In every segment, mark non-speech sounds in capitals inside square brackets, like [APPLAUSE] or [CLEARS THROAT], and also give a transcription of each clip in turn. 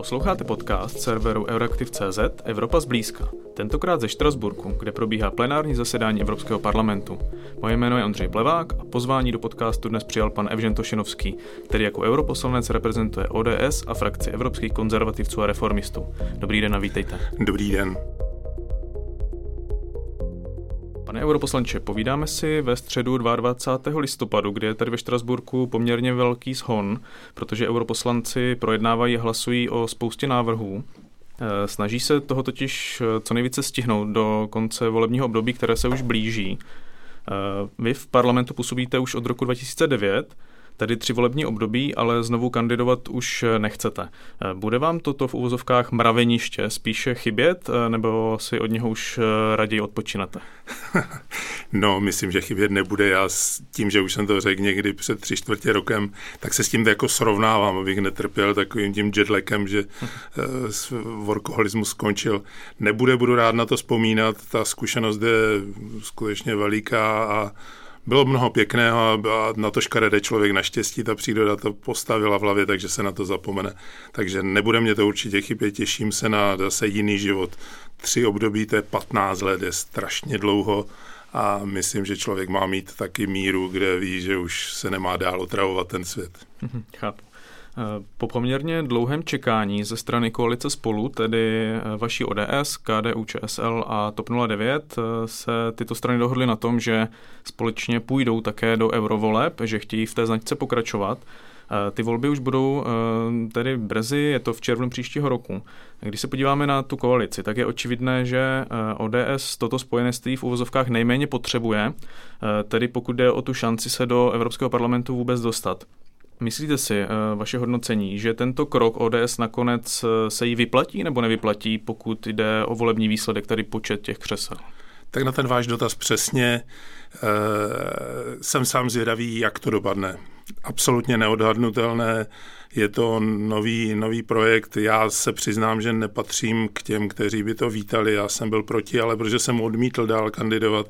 Posloucháte podcast serveru Euraktiv.cz Evropa zblízka. Tentokrát ze Štrasburku, kde probíhá plenární zasedání Evropského parlamentu. Moje jméno je Ondřej Plevák a pozvání do podcastu dnes přijal pan Evžen Tošenovský, který jako europoslanec reprezentuje ODS a frakci evropských konzervativců a reformistů. Dobrý den a vítejte. Dobrý den. Pane europoslanče, povídáme si ve středu 22. listopadu, kdy je tady ve Štrasburku poměrně velký shon, protože europoslanci projednávají a hlasují o spoustě návrhů. Eh, snaží se toho totiž eh, co nejvíce stihnout do konce volebního období, které se už blíží. Eh, vy v parlamentu působíte už od roku 2009 tedy tři volební období, ale znovu kandidovat už nechcete. Bude vám toto v úvozovkách mraveniště spíše chybět, nebo si od něho už raději odpočinete? [LAUGHS] No, myslím, že chybět nebude. Já s tím, že už jsem to řekl někdy před tři čtvrtě rokem, tak se s tím jako srovnávám, abych netrpěl takovým tím jetlagem, že [LAUGHS] workoholismus skončil. Nebude, budu rád na to vzpomínat. Ta zkušenost je skutečně veliká a bylo mnoho pěkného a na to škaredé člověk naštěstí ta příroda to postavila v hlavě, takže se na to zapomene. Takže nebude mě to určitě chybět, těším se na zase jiný život. Tři období, to je 15 let, je strašně dlouho a myslím, že člověk má mít taky míru, kde ví, že už se nemá dál otravovat ten svět. Mhm, chápu. Po poměrně dlouhém čekání ze strany koalice spolu, tedy eh, vaší ODS, KDU, ČSL a TOP 09, eh, se tyto strany dohodly na tom, že společně půjdou také do eurovoleb, že chtějí v té značce pokračovat. Eh, ty volby už budou tedy brzy, je to v červnu příštího roku. Když se podíváme na tu koalici, tak je očividné, že ODS toto spojenectví v uvozovkách nejméně potřebuje, tedy pokud jde o tu šanci se do Evropského parlamentu vůbec dostat. Myslíte si, eh, vaše hodnocení, že tento krok ODS nakonec eh, se jí vyplatí nebo nevyplatí, pokud jde o volební výsledek, tedy počet těch křesel? Tak na ten váš dotaz přesně e, jsem sám zvědavý, jak to dopadne. Absolutně neodhadnutelné, je to nový, nový projekt. Já se přiznám, že nepatřím k těm, kteří by to vítali. Já jsem byl proti, ale protože jsem odmítl dál kandidovat,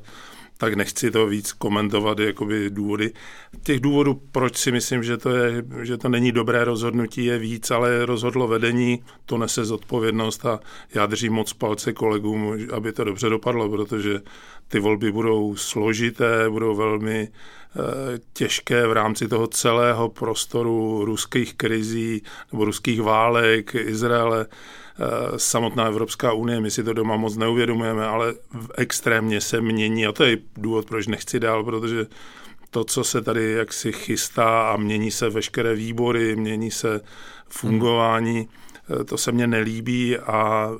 tak nechci to víc komentovat, jakoby důvody. Těch důvodů, proč si myslím, že to, je, že to není dobré rozhodnutí, je víc, ale rozhodlo vedení, to nese zodpovědnost a já držím moc palce kolegům, aby to dobře dopadlo, protože ty volby budou složité, budou velmi eh, těžké v rámci toho celého prostoru ruských krizí nebo ruských válek, Izraele. Eh, samotná Evropská unie, my si to doma moc neuvědomujeme, ale extrémně se mění a to je důvod, proč nechci dál, protože to, co se tady jaksi chystá a mění se veškeré výbory, mění se fungování, eh, to se mně nelíbí a eh,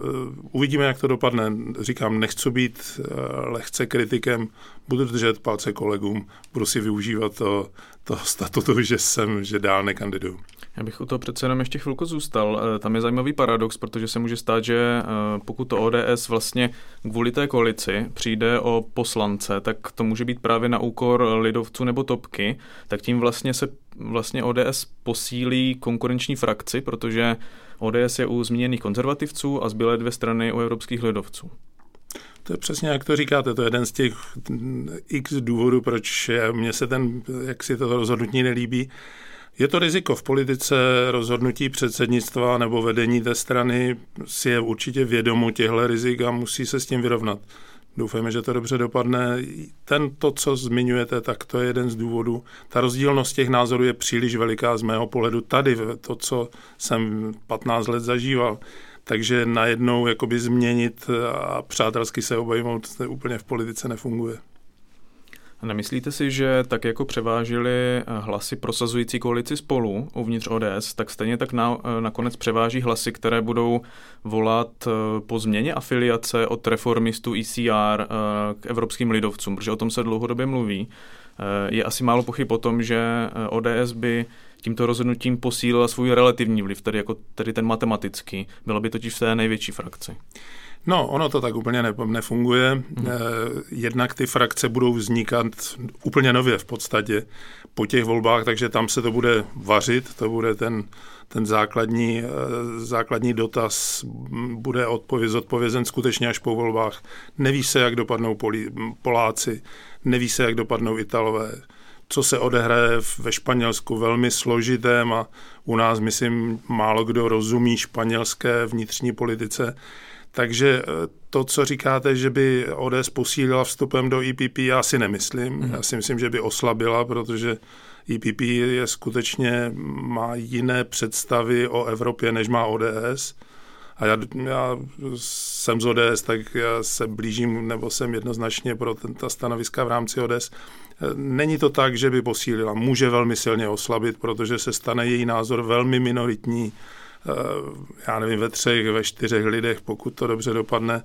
uvidíme, jak to dopadne. Říkám, nechci být lehce kritikem, budu držet palce kolegům, budu si využívat to, to [LAUGHS] statutu, že jsem, že dál nekandiduju. Já bych u toho přece jenom ještě chvilku zůstal. Eh, tam je zajímavý paradox, protože se může stát, že eh, pokud to ODS vlastně kvůli té koalici přijde o poslance, tak to může být právě na úkor lidovců nebo topky, tak tím vlastně se vlastně ODS posílí konkurenční frakci, protože ODS je u zmíněných konzervativců a zbylé dvě strany u evropských lidovců. To je přesně, jak to říkáte, to je jeden z těch x důvodů, proč mně se ten, jak si to rozhodnutí nelíbí. Je to riziko v politice rozhodnutí předsednictva nebo vedení té strany si je určitě vědomo těchto rizik a musí se s tím vyrovnat. Doufejme, že to dobře dopadne. Ten to, co zmiňujete, tak to je jeden z důvodů. Ta rozdílnost těch názorů je příliš veliká z mého pohledu tady, to, co jsem 15 let zažíval. Takže najednou jakoby změnit a přátelsky se obejmout, to úplně v politice nefunguje. Nemyslíte si, že tak jako převážily eh, hlasy prosazující koalici spolu uvnitř ODS, tak stejně tak na, eh, nakonec převáží hlasy, které budou volat eh, po změně afiliace od reformistů ECR k evropským lidovcům, protože o tom se dlouhodobě mluví. Je asi málo pochyb o tom, že ODS by tímto rozhodnutím posílila svůj relativní vliv, tedy, jako, tedy ten matematický. Byla by totiž v té největší frakci. No, ono to tak úplně ne, nefunguje. Hmm. Jednak ty frakce budou vznikat úplně nově v podstatě po těch volbách, takže tam se to bude vařit, to bude ten, ten základní, eh, základní dotaz, bude odpověz, odpovězen skutečně až po volbách. Neví se, jak dopadnou Polí, Poláci, neví se, jak dopadnou Italové. Co se odehraje ve Španělsku, velmi složitém a u nás, myslím, málo kdo rozumí španělské vnitřní politice. Takže eh, to, co říkáte, že by ODS posílila vstupem do EPP, já si nemyslím. Mm. Já si myslím, že by oslabila, protože EPP je skutečně, má jiné představy o Evropě, než má ODS. A já, já jsem z ODS, tak já se blížím, nebo jsem jednoznačně pro ten, ta stanoviska v rámci ODS. Není to tak, že by posílila. Může velmi silně oslabit, protože se stane její názor velmi minoritní. Eh, já nevím, ve třech, ve čtyřech lidech, pokud to dobře dopadne,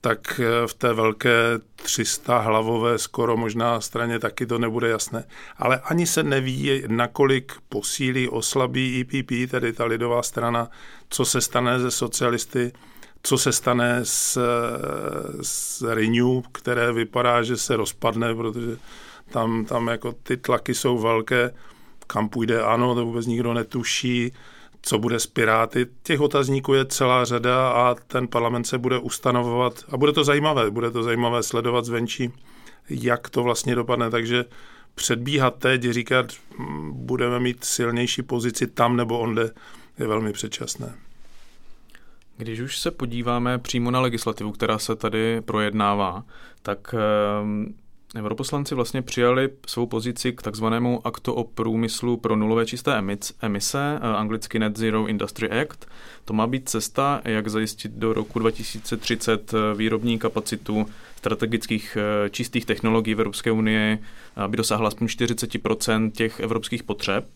tak eh, v té velké 300 hlavové skoro možná straně taky to nebude jasné. Ale ani se neví, nakolik posílí, oslabí EPP, tedy ta lidová strana, co se stane ze socialisty, co se stane s, s Renew, které vypadá, že se rozpadne, protože tam, tam jako ty tlaky jsou velké, kam půjde ano, to vůbec nikdo netuší, co bude s Piráty. Těch otazníků je celá řada a ten parlament se bude ustanovovat a bude to zajímavé, bude to zajímavé sledovat zvenčí, jak to vlastně dopadne, takže předbíhat teď, říkat, hm, budeme mít silnější pozici tam nebo onde, je velmi předčasné. Když už se podíváme přímo na legislativu, která se tady projednává, tak ehm, Europoslanci vlastně přijali svou pozici k takzvanému aktu o průmyslu pro nulové čisté emise, eh, anglicky Net Zero Industry Act. To má být cesta, jak zajistit do roku 2030 eh, výrobní kapacitu strategických eh, čistých technologií v Evropské unii, aby dosáhla aspoň 40% těch evropských potřeb.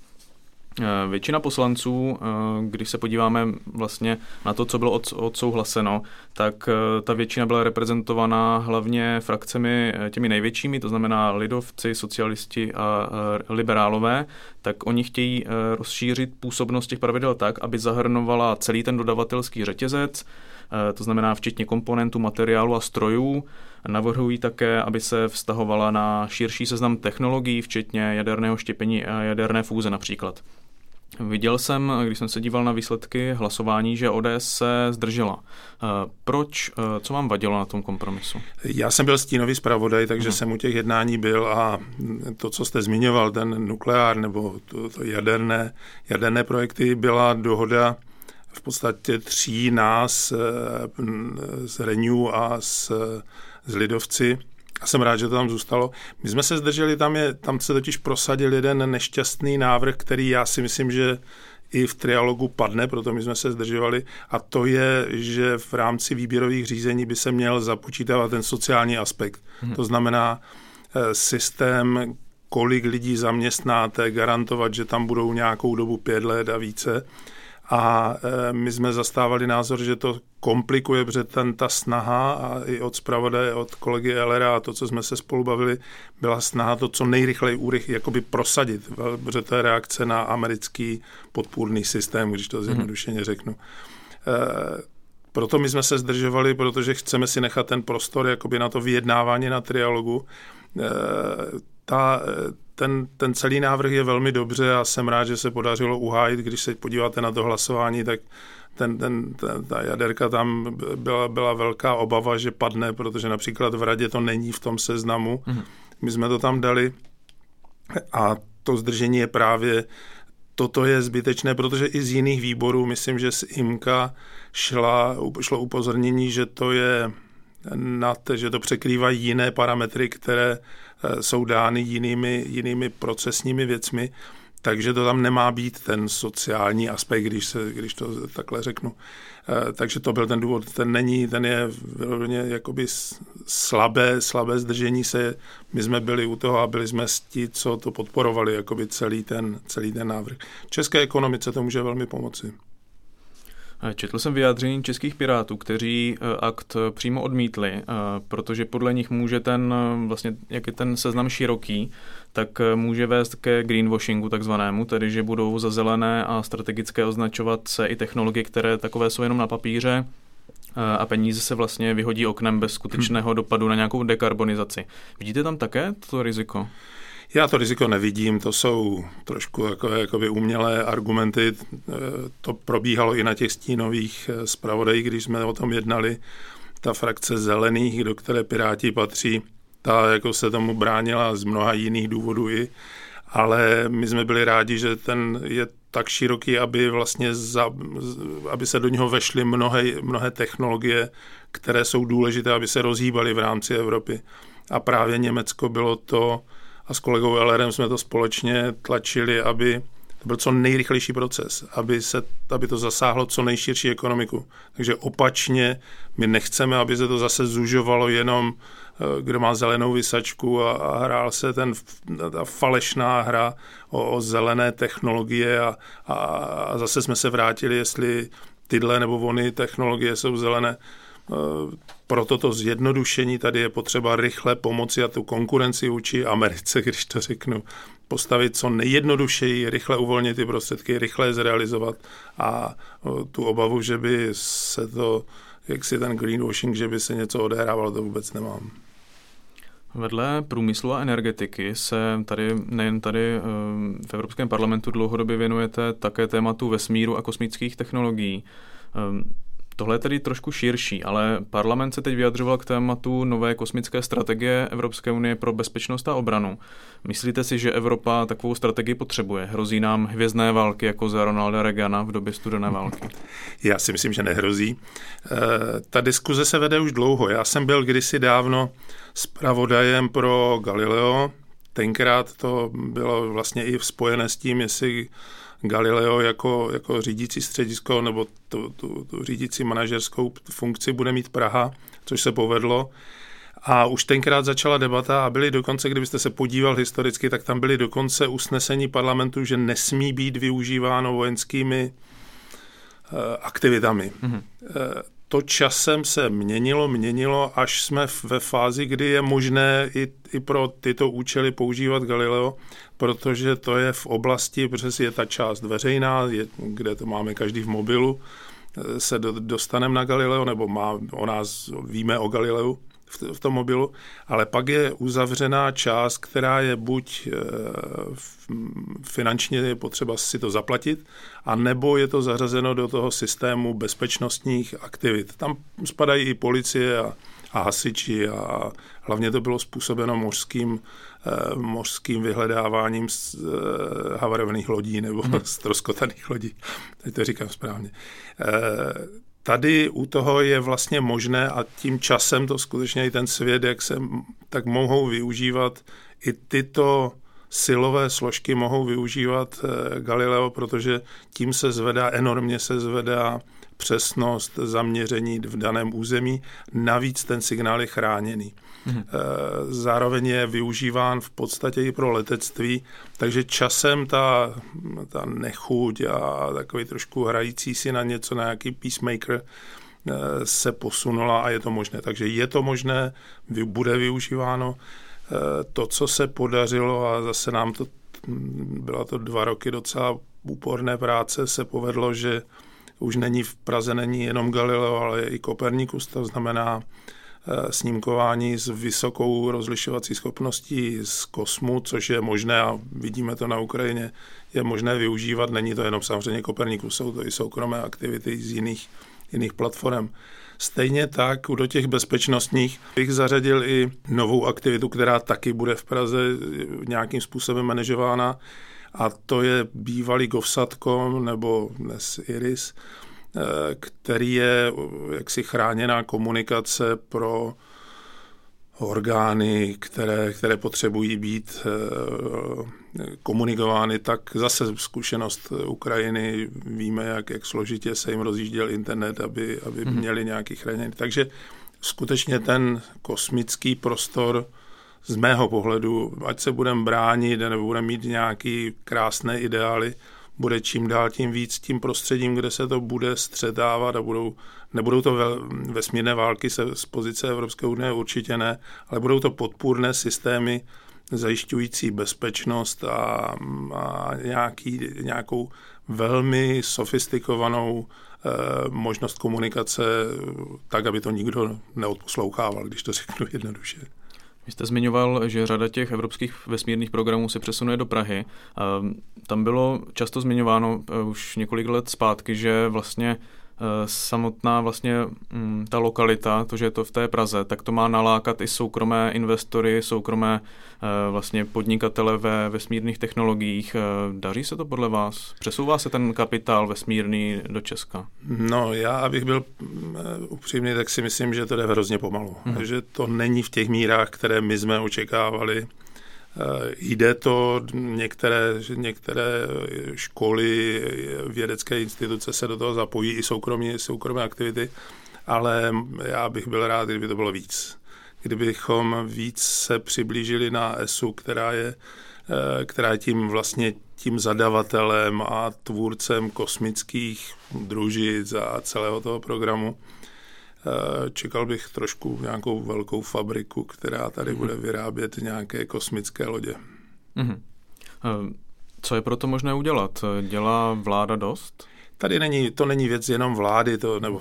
Eh, většina poslanců, eh, když se podíváme vlastně na to, co bylo odsouhlaseno, tak eh, ta většina byla reprezentovaná hlavně frakcemi těmi největšími, to znamená lidovci, socialisti a liberálové, tak oni chtějí rozšířit působnost těch pravidel tak, aby zahrnovala celý ten dodavatelský řetězec, to znamená včetně komponentů, materiálu a strojů. Navrhují také, aby se vztahovala na širší seznam technologií, včetně jaderného štěpení a jaderné fúze například. Viděl jsem, když jsem se díval na výsledky hlasování, že ODS se zdržela. Eh, proč, eh, co vám vadilo na tom kompromisu? Já jsem byl stínový zpravodaj, takže hmm. jsem u těch jednání byl a to, co jste zmiňoval, ten nukleár nebo to, to jaderné, jaderné projekty, byla dohoda v podstatě tří nás z eh, Renew a z, z Lidovci, jsem rád, že to tam zůstalo. My jsme se zdrželi, tam, je, tam se totiž prosadil jeden nešťastný návrh, který já si myslím, že i v trialogu padne, proto my jsme se zdržovali, a to je, že v rámci výběrových řízení by se měl započítávat ten sociální aspekt. Hmm. To znamená eh, systém, kolik lidí zaměstnáte, garantovat, že tam budou nějakou dobu pět let a více. A e, my jsme zastávali názor, že to komplikuje, protože ten, ta snaha a i od zpravodaje, od kolegy Elera a to, co jsme se spolu bavili, byla snaha to co nejrychleji úrych, jakoby prosadit, protože to je reakce na americký podpůrný systém, když to zjednodušeně řeknu. E, proto my jsme se zdržovali, protože chceme si nechat ten prostor jakoby na to vyjednávání na trialogu. E, ta, ten, ten celý návrh je velmi dobře a jsem rád, že se podařilo uhájit, když se podíváte na to hlasování, tak ten, ten, ten, ta jaderka tam byla, byla velká obava, že padne, protože například v radě to není v tom seznamu. Mm. My jsme to tam dali a to zdržení je právě toto je zbytečné, protože i z jiných výborů, myslím, že z IMKA šla, šlo upozornění, že to je na to, že to překrývá jiné parametry, které jsou dány jinými, jinými procesními věcmi, takže to tam nemá být ten sociální aspekt, když, se, když to takhle řeknu. Eh, takže to byl ten důvod, ten není, ten je vyloženě jakoby slabé, slabé zdržení se. My jsme byli u toho a byli jsme ti, co to podporovali, jakoby celý ten, celý ten návrh. České ekonomice to může velmi pomoci. Četl jsem vyjádření českých pirátů, kteří eh, akt přímo odmítli, eh, protože podle nich může ten, eh, vlastně, jak je ten seznam široký, tak může vést ke greenwashingu takzvanému, tedy že budou za zelené a strategické označovat se i technologie, které takové jsou jenom na papíře, a peníze se vlastně vyhodí oknem bez skutečného dopadu na nějakou dekarbonizaci. Vidíte tam také to riziko? Já to riziko nevidím, to jsou trošku jako, jakoby umělé argumenty. To probíhalo i na těch stínových eh, zpravodajích, když jsme o tom jednali. Ta frakce zelených, do které Piráti patří, ta jako se tomu bránila z mnoha jiných důvodů i, ale my jsme byli rádi, že ten je tak široký, aby vlastně za, aby se do něho vešly mnohé, mnohé technologie, které jsou důležité, aby se rozhýbaly v rámci Evropy. A právě Německo bylo to, a s kolegou LRem jsme to společně tlačili, aby to byl co nejrychlejší proces, aby, se, aby to zasáhlo co nejširší ekonomiku. Takže opačně, my nechceme, aby se to zase zužovalo jenom, eh, kdo má zelenou vysačku a, a hrál se ten, ta falešná hra o, o zelené technologie a, a, a zase jsme se vrátili, jestli tyhle nebo ony technologie jsou zelené. Eh, proto to zjednodušení tady je potřeba rychle pomoci a tu konkurenci vůči Americe, [LAUGHS] když to řeknu, postavit co nejjednodušeji, rychle uvolnit ty prostředky, rychle je zrealizovat a tu obavu, že by se to, jak si ten greenwashing, že by se něco odehrávalo, to vůbec nemám. Vedle průmyslu a energetiky se tady nejen tady v Evropském parlamentu dlouhodobě věnujete také tématu vesmíru a kosmických technologií. Tohle je tedy trošku širší, ale parlament se teď vyjadřoval k tématu nové kosmické strategie Evropské unie pro bezpečnost a obranu. Myslíte si, že Evropa takovou strategii potřebuje? Hrozí nám hvězdné války jako za Ronalda Reagana v době studené války? [LAUGHS] Já si myslím, že nehrozí. E, ta diskuze se vede už dlouho. Já jsem byl kdysi dávno zpravodajem pro Galileo. Tenkrát to bylo vlastně i spojené s tím, jestli Galileo jako, jako řídící středisko nebo tu, tu, tu řídící manažerskou funkci bude mít Praha, což se povedlo. A už tenkrát začala debata a byly dokonce, kdybyste se podíval historicky, tak tam byly dokonce usnesení parlamentu, že nesmí být využíváno vojenskými uh, aktivitami. Mm-hmm. To časem se měnilo, měnilo, až jsme ve fázi, kdy je možné i, i pro tyto účely používat Galileo, protože to je v oblasti, protože je ta část veřejná, je, kde to máme každý v mobilu, se do, dostaneme na Galileo, nebo má, o nás víme o Galileu, v, v tom mobilu, ale pak je uzavřená část, která je buď e, finančně je potřeba si to zaplatit, a nebo je to zařazeno do toho systému bezpečnostních aktivit. Tam spadají i policie a, a hasiči a hlavně to bylo způsobeno mořským, e, mořským vyhledáváním z, e, havarovaných lodí nebo hmm. [LAUGHS] stroskotaných lodí. Teď to říkám správně. Tady u toho je vlastně možné a tím časem to skutečně i ten svět, jak se tak mohou využívat i tyto silové složky mohou využívat eh, Galileo, protože tím se zvedá, enormně se zvedá přesnost zaměření v daném území. Navíc ten signál je chráněný. Mhm. Zároveň je využíván v podstatě i pro letectví, takže časem ta, ta nechuť a takový trošku hrající si na něco, na nějaký peacemaker, eh, se posunula a je to možné. Takže je to možné, bude využíváno. Eh, to, co se podařilo a zase nám to, byla to dva roky docela úporné práce, se povedlo, že už není v Praze není jenom Galileo, ale i Kopernikus, to znamená Eh, snímkování s vysokou rozlišovací schopností z kosmu, což je možné a vidíme to na Ukrajině, je možné využívat. Není to jenom samozřejmě Kopernikus, jsou to i soukromé aktivity z jiných, jiných platform. Stejně tak do těch bezpečnostních bych zařadil i novou aktivitu, která taky bude v Praze nějakým způsobem manažována a to je bývalý Govsatcom nebo dnes IRIS, který je jaksi chráněná komunikace pro orgány, které, které potřebují být eh, komunikovány, tak zase zkušenost Ukrajiny, víme, jak, jak složitě se jim rozjížděl internet, aby, aby mm-hmm. měli nějaký chráněný. Takže skutečně ten kosmický prostor z mého pohledu, ať se budeme bránit nebo budeme mít nějaký krásné ideály, bude čím dál tím víc tím prostředím, kde se to bude středávat a budou, nebudou to ve, vesmírné války se, z pozice Evropské unie určitě ne, ale budou to podpůrné systémy zajišťující bezpečnost a, a nějaký, nějakou velmi sofistikovanou eh, možnost komunikace tak, aby to nikdo neodposlouchával, když to řeknu jednoduše. Vy jste zmiňoval, že řada těch evropských vesmírných programů se přesunuje do Prahy. Tam bylo často zmiňováno eh, už několik let zpátky, že vlastně samotná vlastně mm, ta lokalita, to, že je to v té Praze, tak to má nalákat i soukromé investory, soukromé vlastně podnikatele ve vesmírných technologiích. Daří se to podle vás? Přesouvá se ten kapitál vesmírný do Česka? No, já, abych byl upřímný, tak si myslím, že to jde hrozně pomalu. Hmm. Že to není v těch mírách, které my jsme očekávali. Eh, jde to, některé, některé školy, vědecké instituce se do toho zapojí, i soukromí, soukromé aktivity, ale já bych byl rád, kdyby to bylo víc. Kdybychom víc se přiblížili na ESU, která je, eh, která je tím vlastně tím zadavatelem a tvůrcem kosmických družic a celého toho programu, Eh, čekal bych trošku nějakou velkou fabriku, která tady mm-hmm. bude vyrábět nějaké kosmické lodě. Mm-hmm. Co je proto možné udělat? Dělá vláda dost? Tady není, to není věc jenom vlády, to, nebo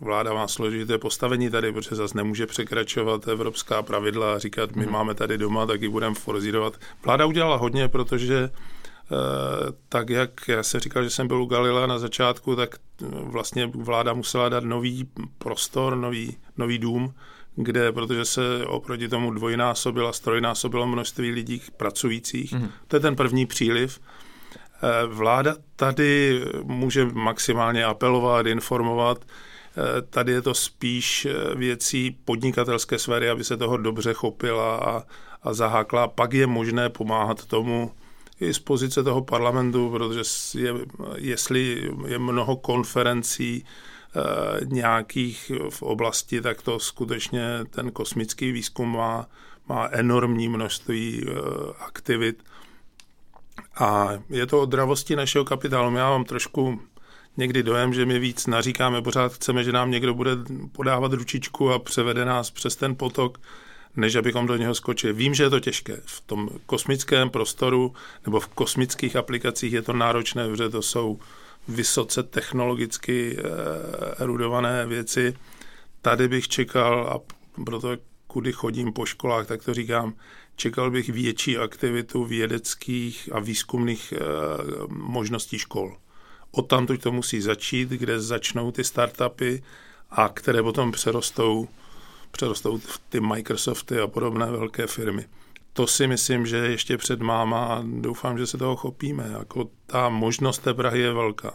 vláda má složité postavení tady, protože zase nemůže překračovat evropská pravidla a říkat, my mm-hmm. máme tady doma, tak ji budeme forzírovat. Vláda udělala hodně, protože Eh, tak jak já jsem říkal, že jsem byl u Galilea na začátku, tak eh, vlastně vláda musela dát nový prostor, nový, nový dům, kde, protože se oproti tomu dvojnásobilo, strojnásobilo množství lidí pracujících. Mm-hmm. To je ten první příliv. Eh, vláda tady může maximálně apelovat, informovat. Tady je to spíš věcí podnikatelské sféry, aby se toho dobře chopila a, a zahákla. Pak je možné pomáhat tomu, i z pozice toho parlamentu, protože je, jestli je mnoho konferencí e, nějakých v oblasti, tak to skutečně ten kosmický výzkum má, má enormní množství e, aktivit. A je to o dravosti našeho kapitálu. Já mám trošku někdy dojem, že my víc naříkáme, pořád chceme, že nám někdo bude podávat ručičku a převede nás přes ten potok než abychom do něho skočili. Vím, že je to těžké. V tom kosmickém prostoru nebo v kosmických aplikacích je to náročné, protože to jsou vysoce technologicky eh, erudované věci. Tady bych čekal, a proto kudy chodím po školách, tak to říkám, čekal bych větší aktivitu vědeckých a výzkumných eh, možností škol. Od tam to musí začít, kde začnou ty startupy a které potom přerostou přerostou ty Microsofty a podobné velké firmy. To si myslím, že ještě před máma a doufám, že se toho chopíme. Jako ta možnost té Prahy je velká.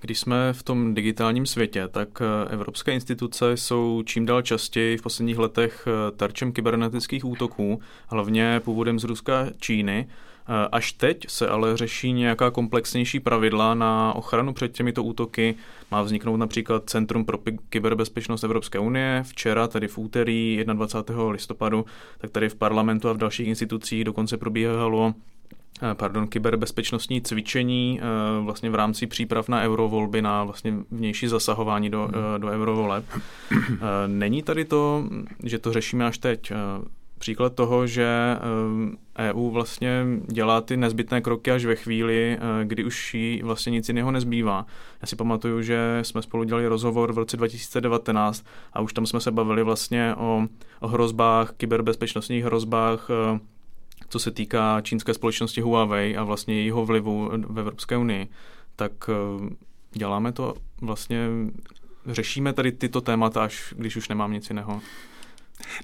Když jsme v tom digitálním světě, tak eh, evropské instituce jsou čím dál častěji v posledních letech eh, terčem kybernetických útoků, hlavně původem z Ruska Číny. Eh, až teď se ale řeší nějaká komplexnější pravidla na ochranu před těmito útoky. Má vzniknout například Centrum pro kyberbezpečnost Evropské unie. Včera, tedy v úterý 21. listopadu, tak tady v parlamentu a v dalších institucích dokonce probíhalo eh, pardon, kyberbezpečnostní cvičení eh, vlastně v rámci příprav na eurovolby, na vlastně vnější zasahování do, do eurovoleb. Není tady to, že to řešíme až teď příklad toho, že EU eh, e vlastně dělá ty nezbytné kroky až ve chvíli, eh, kdy už jí vlastně nic jiného nezbývá. Já si pamatuju, že jsme spolu dělali rozhovor v roce 2019 a už tam jsme se bavili vlastně o, o hrozbách, kyberbezpečnostních hrozbách, eh, co se týká čínské společnosti Huawei a vlastně jejího vlivu v Evropské unii. Tak děláme to vlastně, řešíme tady tyto témata, až když už nemám nic jiného.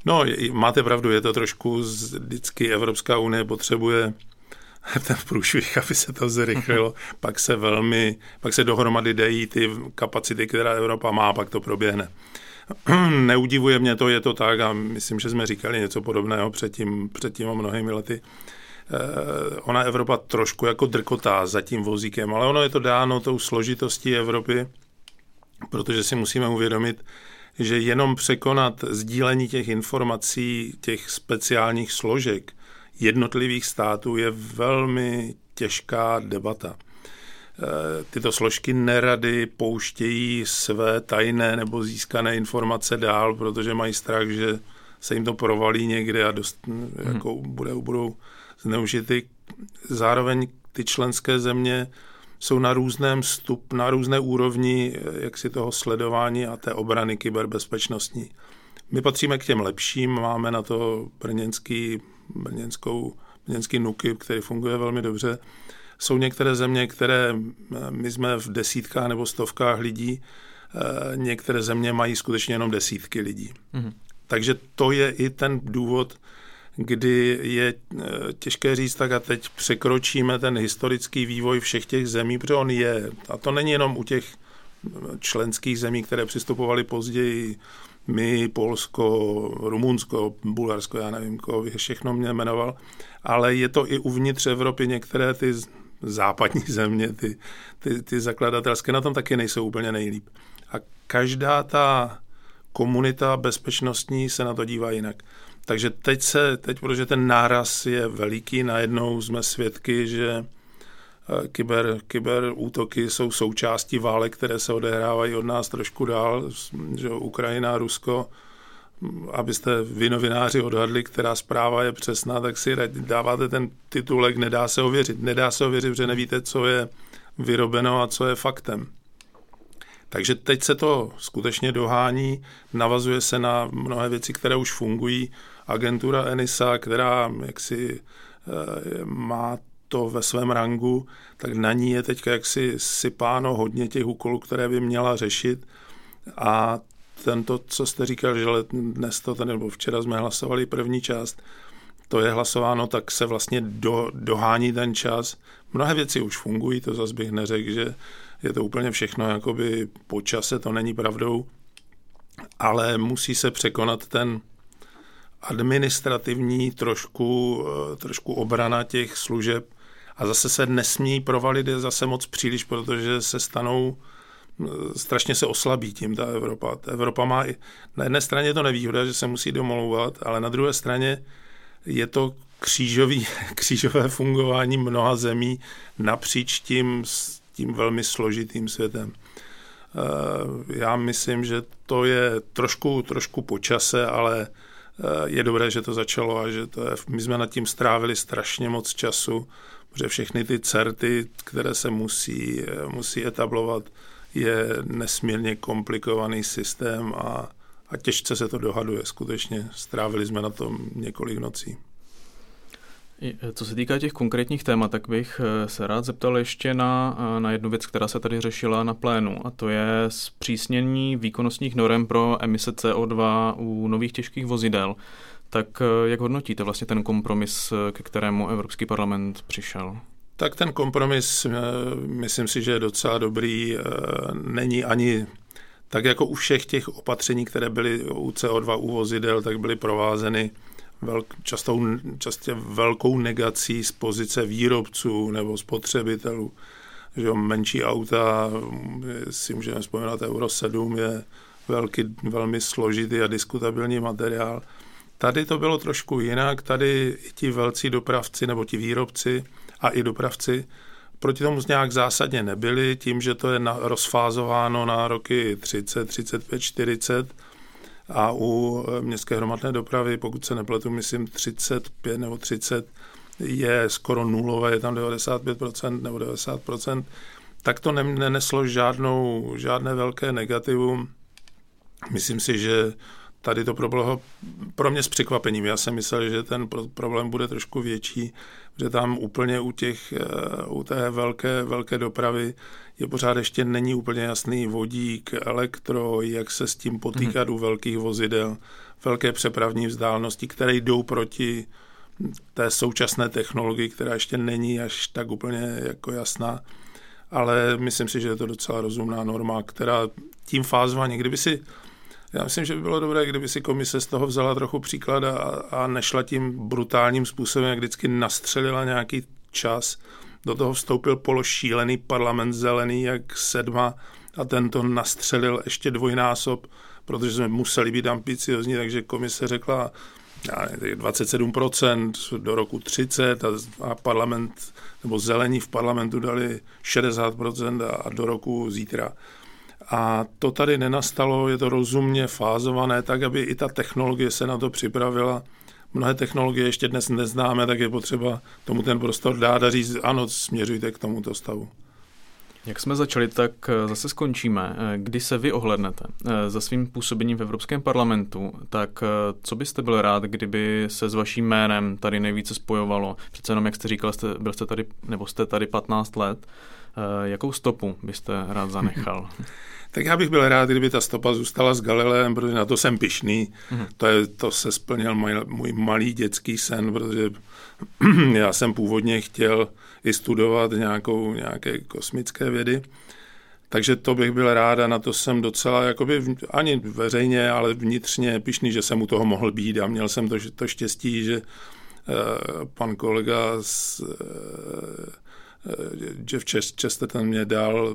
No, máte pravdu, je to trošku, vždycky Evropská unie potřebuje [LAUGHS] ten průšvih, aby se to zrychlilo, pak se velmi, pak se dohromady dejí ty kapacity, která Evropa má, pak to proběhne. [CLEARS THROAT] Neudivuje mě to, je to tak a myslím, že jsme říkali něco podobného předtím, předtím o mnohými lety. Eh, ona Evropa trošku jako drkotá za tím vozíkem, ale ono je to dáno tou složitostí Evropy, protože si musíme uvědomit, že jenom překonat sdílení těch informací, těch speciálních složek jednotlivých států je velmi těžká debata. E, tyto složky nerady pouštějí své tajné nebo získané informace dál, protože mají strach, že se jim to provalí někde a dost, hmm. jako bude, budou zneužity. Zároveň ty členské země jsou na různém stup, na různé úrovni jak si toho sledování a té obrany kyberbezpečnostní. My patříme k těm lepším, máme na to brněnský, brněnskou, brněnský NUKIP, který funguje velmi dobře. jsou některé země, které my jsme v desítkách nebo stovkách lidí, některé země mají skutečně jenom desítky lidí. Mm-hmm. Takže to je i ten důvod, kdy je eh, těžké říct, tak a teď překročíme ten historický vývoj všech těch zemí, protože on je. A to není jenom u těch eh, členských zemí, které přistupovaly později, my, Polsko, Rumunsko, Bulharsko, já nevím, koho všechno mě jmenoval, ale je to i uvnitř Evropy některé ty západní [LAUGHS] země, ty, ty, ty zakladatelské, na tom taky nejsou úplně nejlíp. A každá ta komunita bezpečnostní se na to dívá jinak. Takže teď se, teď, protože ten náraz je veliký, najednou jsme svědky, že eh, kyber, kyber útoky jsou součástí válek, které se odehrávají od nás trošku dál, že Ukrajina, Rusko, abyste vy novináři odhadli, která zpráva je přesná, tak si dáváte ten titulek, nedá se ověřit. Nedá se ověřit, protože nevíte, co je vyrobeno a co je faktem. Takže teď se to skutečně dohání, navazuje se na mnohé věci, které už fungují. Agentura ENISA, která jaksi eh, má to ve svém rangu, tak na ní je teď jaksi sypáno hodně těch úkolů, které by měla řešit. A tento, co jste říkal, že dnes to, nebo včera jsme hlasovali první část, to je hlasováno, tak se vlastně do, dohání ten čas. Mnohé věci už fungují, to zase bych neřekl, že je to úplně všechno jakoby po čase, to není pravdou, ale musí se překonat ten administrativní trošku, eh, trošku obrana těch služeb a zase se nesmí provalit zase moc příliš, protože se stanou eh, strašně se oslabí tím ta Evropa. Ta Evropa má, na jedné straně je to nevýhoda, že se musí domlouvat, ale na druhé straně je to křížový, [LAUGHS] křížové fungování mnoha zemí napříč tím tím velmi složitým světem. Eh, já myslím, že to je trošku, trošku po čase, ale je dobré, že to začalo a že to je, my jsme nad tím strávili strašně moc času, protože všechny ty certy, které se musí, eh, musí etablovat, je nesmírně komplikovaný systém a, a těžce se to dohaduje. Skutečně strávili jsme na tom několik nocí. E, co se týká těch konkrétních témat, tak bych e, se rád zeptal ještě na, e, na jednu věc, která se tady řešila na plénu, a to je zpřísnění výkonnostních norem pro emise CO2 u nových těžkých vozidel. Tak jak hodnotíte vlastně ten kompromis, ke kterému Evropský parlament přišel? Tak ten kompromis, myslím si, že je docela dobrý. Není ani tak jako u všech těch opatření, které byly u CO2 u vozidel, tak byly provázeny velk, častou, častě velkou negací z pozice výrobců nebo spotřebitelů. Že menší auta, si můžeme vzpomínat, Euro 7 je velký, velmi složitý a diskutabilní materiál. Tady to bylo trošku jinak, tady ti velcí dopravci nebo ti výrobci a i dopravci proti tomu nějak zásadně nebyli, tím, že to je na, rozfázováno na roky 30, 35, 40, a u eh, městské hromadné dopravy, pokud se nepletu, myslím 35 nebo 30, je skoro nulové, je tam 95% nebo 90%, tak to neneslo žádnou, žádné velké negativum. Myslím si, že tady to proběhlo pro mě s překvapením. Já jsem myslel, že ten problém bude trošku větší, že tam úplně u, těch, eh, u té velké, velké dopravy je pořád ještě není úplně jasný vodík, elektro, jak se s tím potýkat mm-hmm. u velkých vozidel, velké přepravní vzdálenosti, které jdou proti té současné technologii, která ještě není až tak úplně jako jasná. Ale myslím si, že je to docela rozumná norma, která tím fázovaně, kdyby si já myslím, že by bylo dobré, kdyby si komise z toho vzala trochu příklad a, a nešla tím brutálním způsobem, jak vždycky nastřelila nějaký čas. Do toho vstoupil pološílený parlament zelený, jak sedma, a tento nastřelil ještě dvojnásob, protože jsme museli být ambiciozní, takže komise řekla, já nevím, 27% do roku 30 a, a parlament, nebo zelení v parlamentu dali 60% a, a do roku zítra. A to tady nenastalo, je to rozumně fázované, tak aby i ta technologie se na to připravila. Mnohé technologie ještě dnes neznáme, tak je potřeba tomu ten prostor dát a říct, ano, směřujte k tomuto stavu. Jak jsme začali, tak eh, zase skončíme. Eh, kdy se vy ohlednete eh, za svým působením v Evropském parlamentu, tak co byste byl rád, kdyby se s vaším jménem tady nejvíce spojovalo? Přece jenom, jak jste říkal, jste, byl jste tady, nebo jste tady 15 let. Jakou stopu byste rád zanechal? [LAUGHS] tak já bych byl rád, kdyby ta stopa zůstala s Galileem, protože na to jsem pišný. Mm. To, je, to se splnil můj, můj malý dětský sen, protože [CLEARS THROAT] já jsem původně chtěl i studovat nějakou, nějaké kosmické vědy. Takže to bych byl rád a na to jsem docela jakoby ani veřejně, ale vnitřně pišný, že jsem u toho mohl být a měl jsem to, to štěstí, že uh, pan kolega z uh, Jeff Chesterton mě dal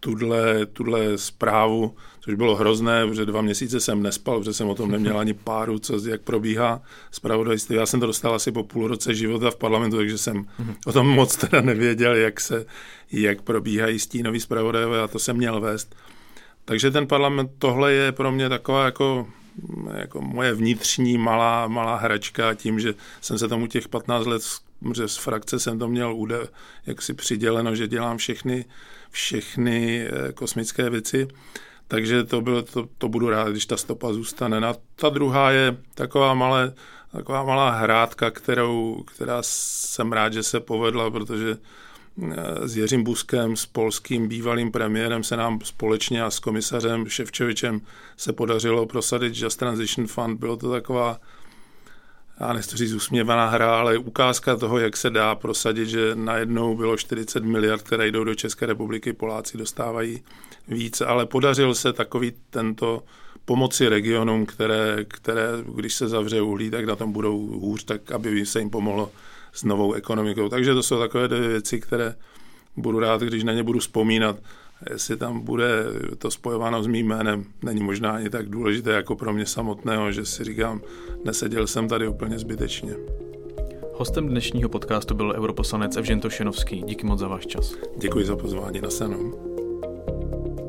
tuhle, tuhle zprávu, což bylo hrozné, protože dva měsíce jsem nespal, protože jsem o tom neměl ani páru, co, jak probíhá zpravodajství. Já jsem to dostal asi po půl roce života v parlamentu, takže jsem o tom moc teda nevěděl, jak, se, jak probíhají stínový zpravodajové a to jsem měl vést. Takže ten parlament, tohle je pro mě taková jako, jako moje vnitřní malá, malá hračka tím, že jsem se tomu těch 15 let že z frakce jsem to měl úde, jak si přiděleno, že dělám všechny, všechny eh, kosmické věci. Takže to, bylo, to, to budu rád, když ta stopa zůstane. A ta druhá je taková, malé, taková malá hrádka, kterou, která jsem rád, že se povedla, protože eh, s Jiřím Buskem, s polským bývalým premiérem se nám společně a s komisařem Ševčevičem se podařilo prosadit Just Transition Fund. Bylo to taková já nechci říct usměvaná hra, ale ukázka toho, jak se dá prosadit, že najednou bylo 40 miliard, které jdou do České republiky, Poláci dostávají víc, ale podařil se takový tento pomoci regionům, které, které, když se zavře uhlí, tak na tom budou hůř, tak aby se jim pomohlo s novou ekonomikou. Takže to jsou takové dvě věci, které budu rád, když na ně budu vzpomínat jestli tam bude to spojováno s mým jménem, není možná ani tak důležité jako pro mě samotného, že si říkám, neseděl jsem tady úplně zbytečně. Hostem dnešního podcastu byl europoslanec Evžen Tošenovský. Díky moc za váš čas. Děkuji za pozvání na senu.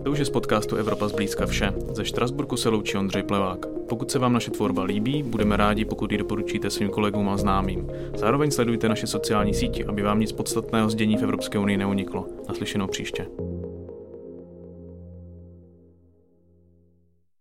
To už je z podcastu Evropa zblízka vše. Ze Štrasburku se loučí Ondřej Plevák. Pokud se vám naše tvorba líbí, budeme rádi, pokud ji doporučíte svým kolegům a známým. Zároveň sledujte naše sociální sítě, aby vám nic podstatného z dění v Evropské unii neuniklo. Naslyšenou příště.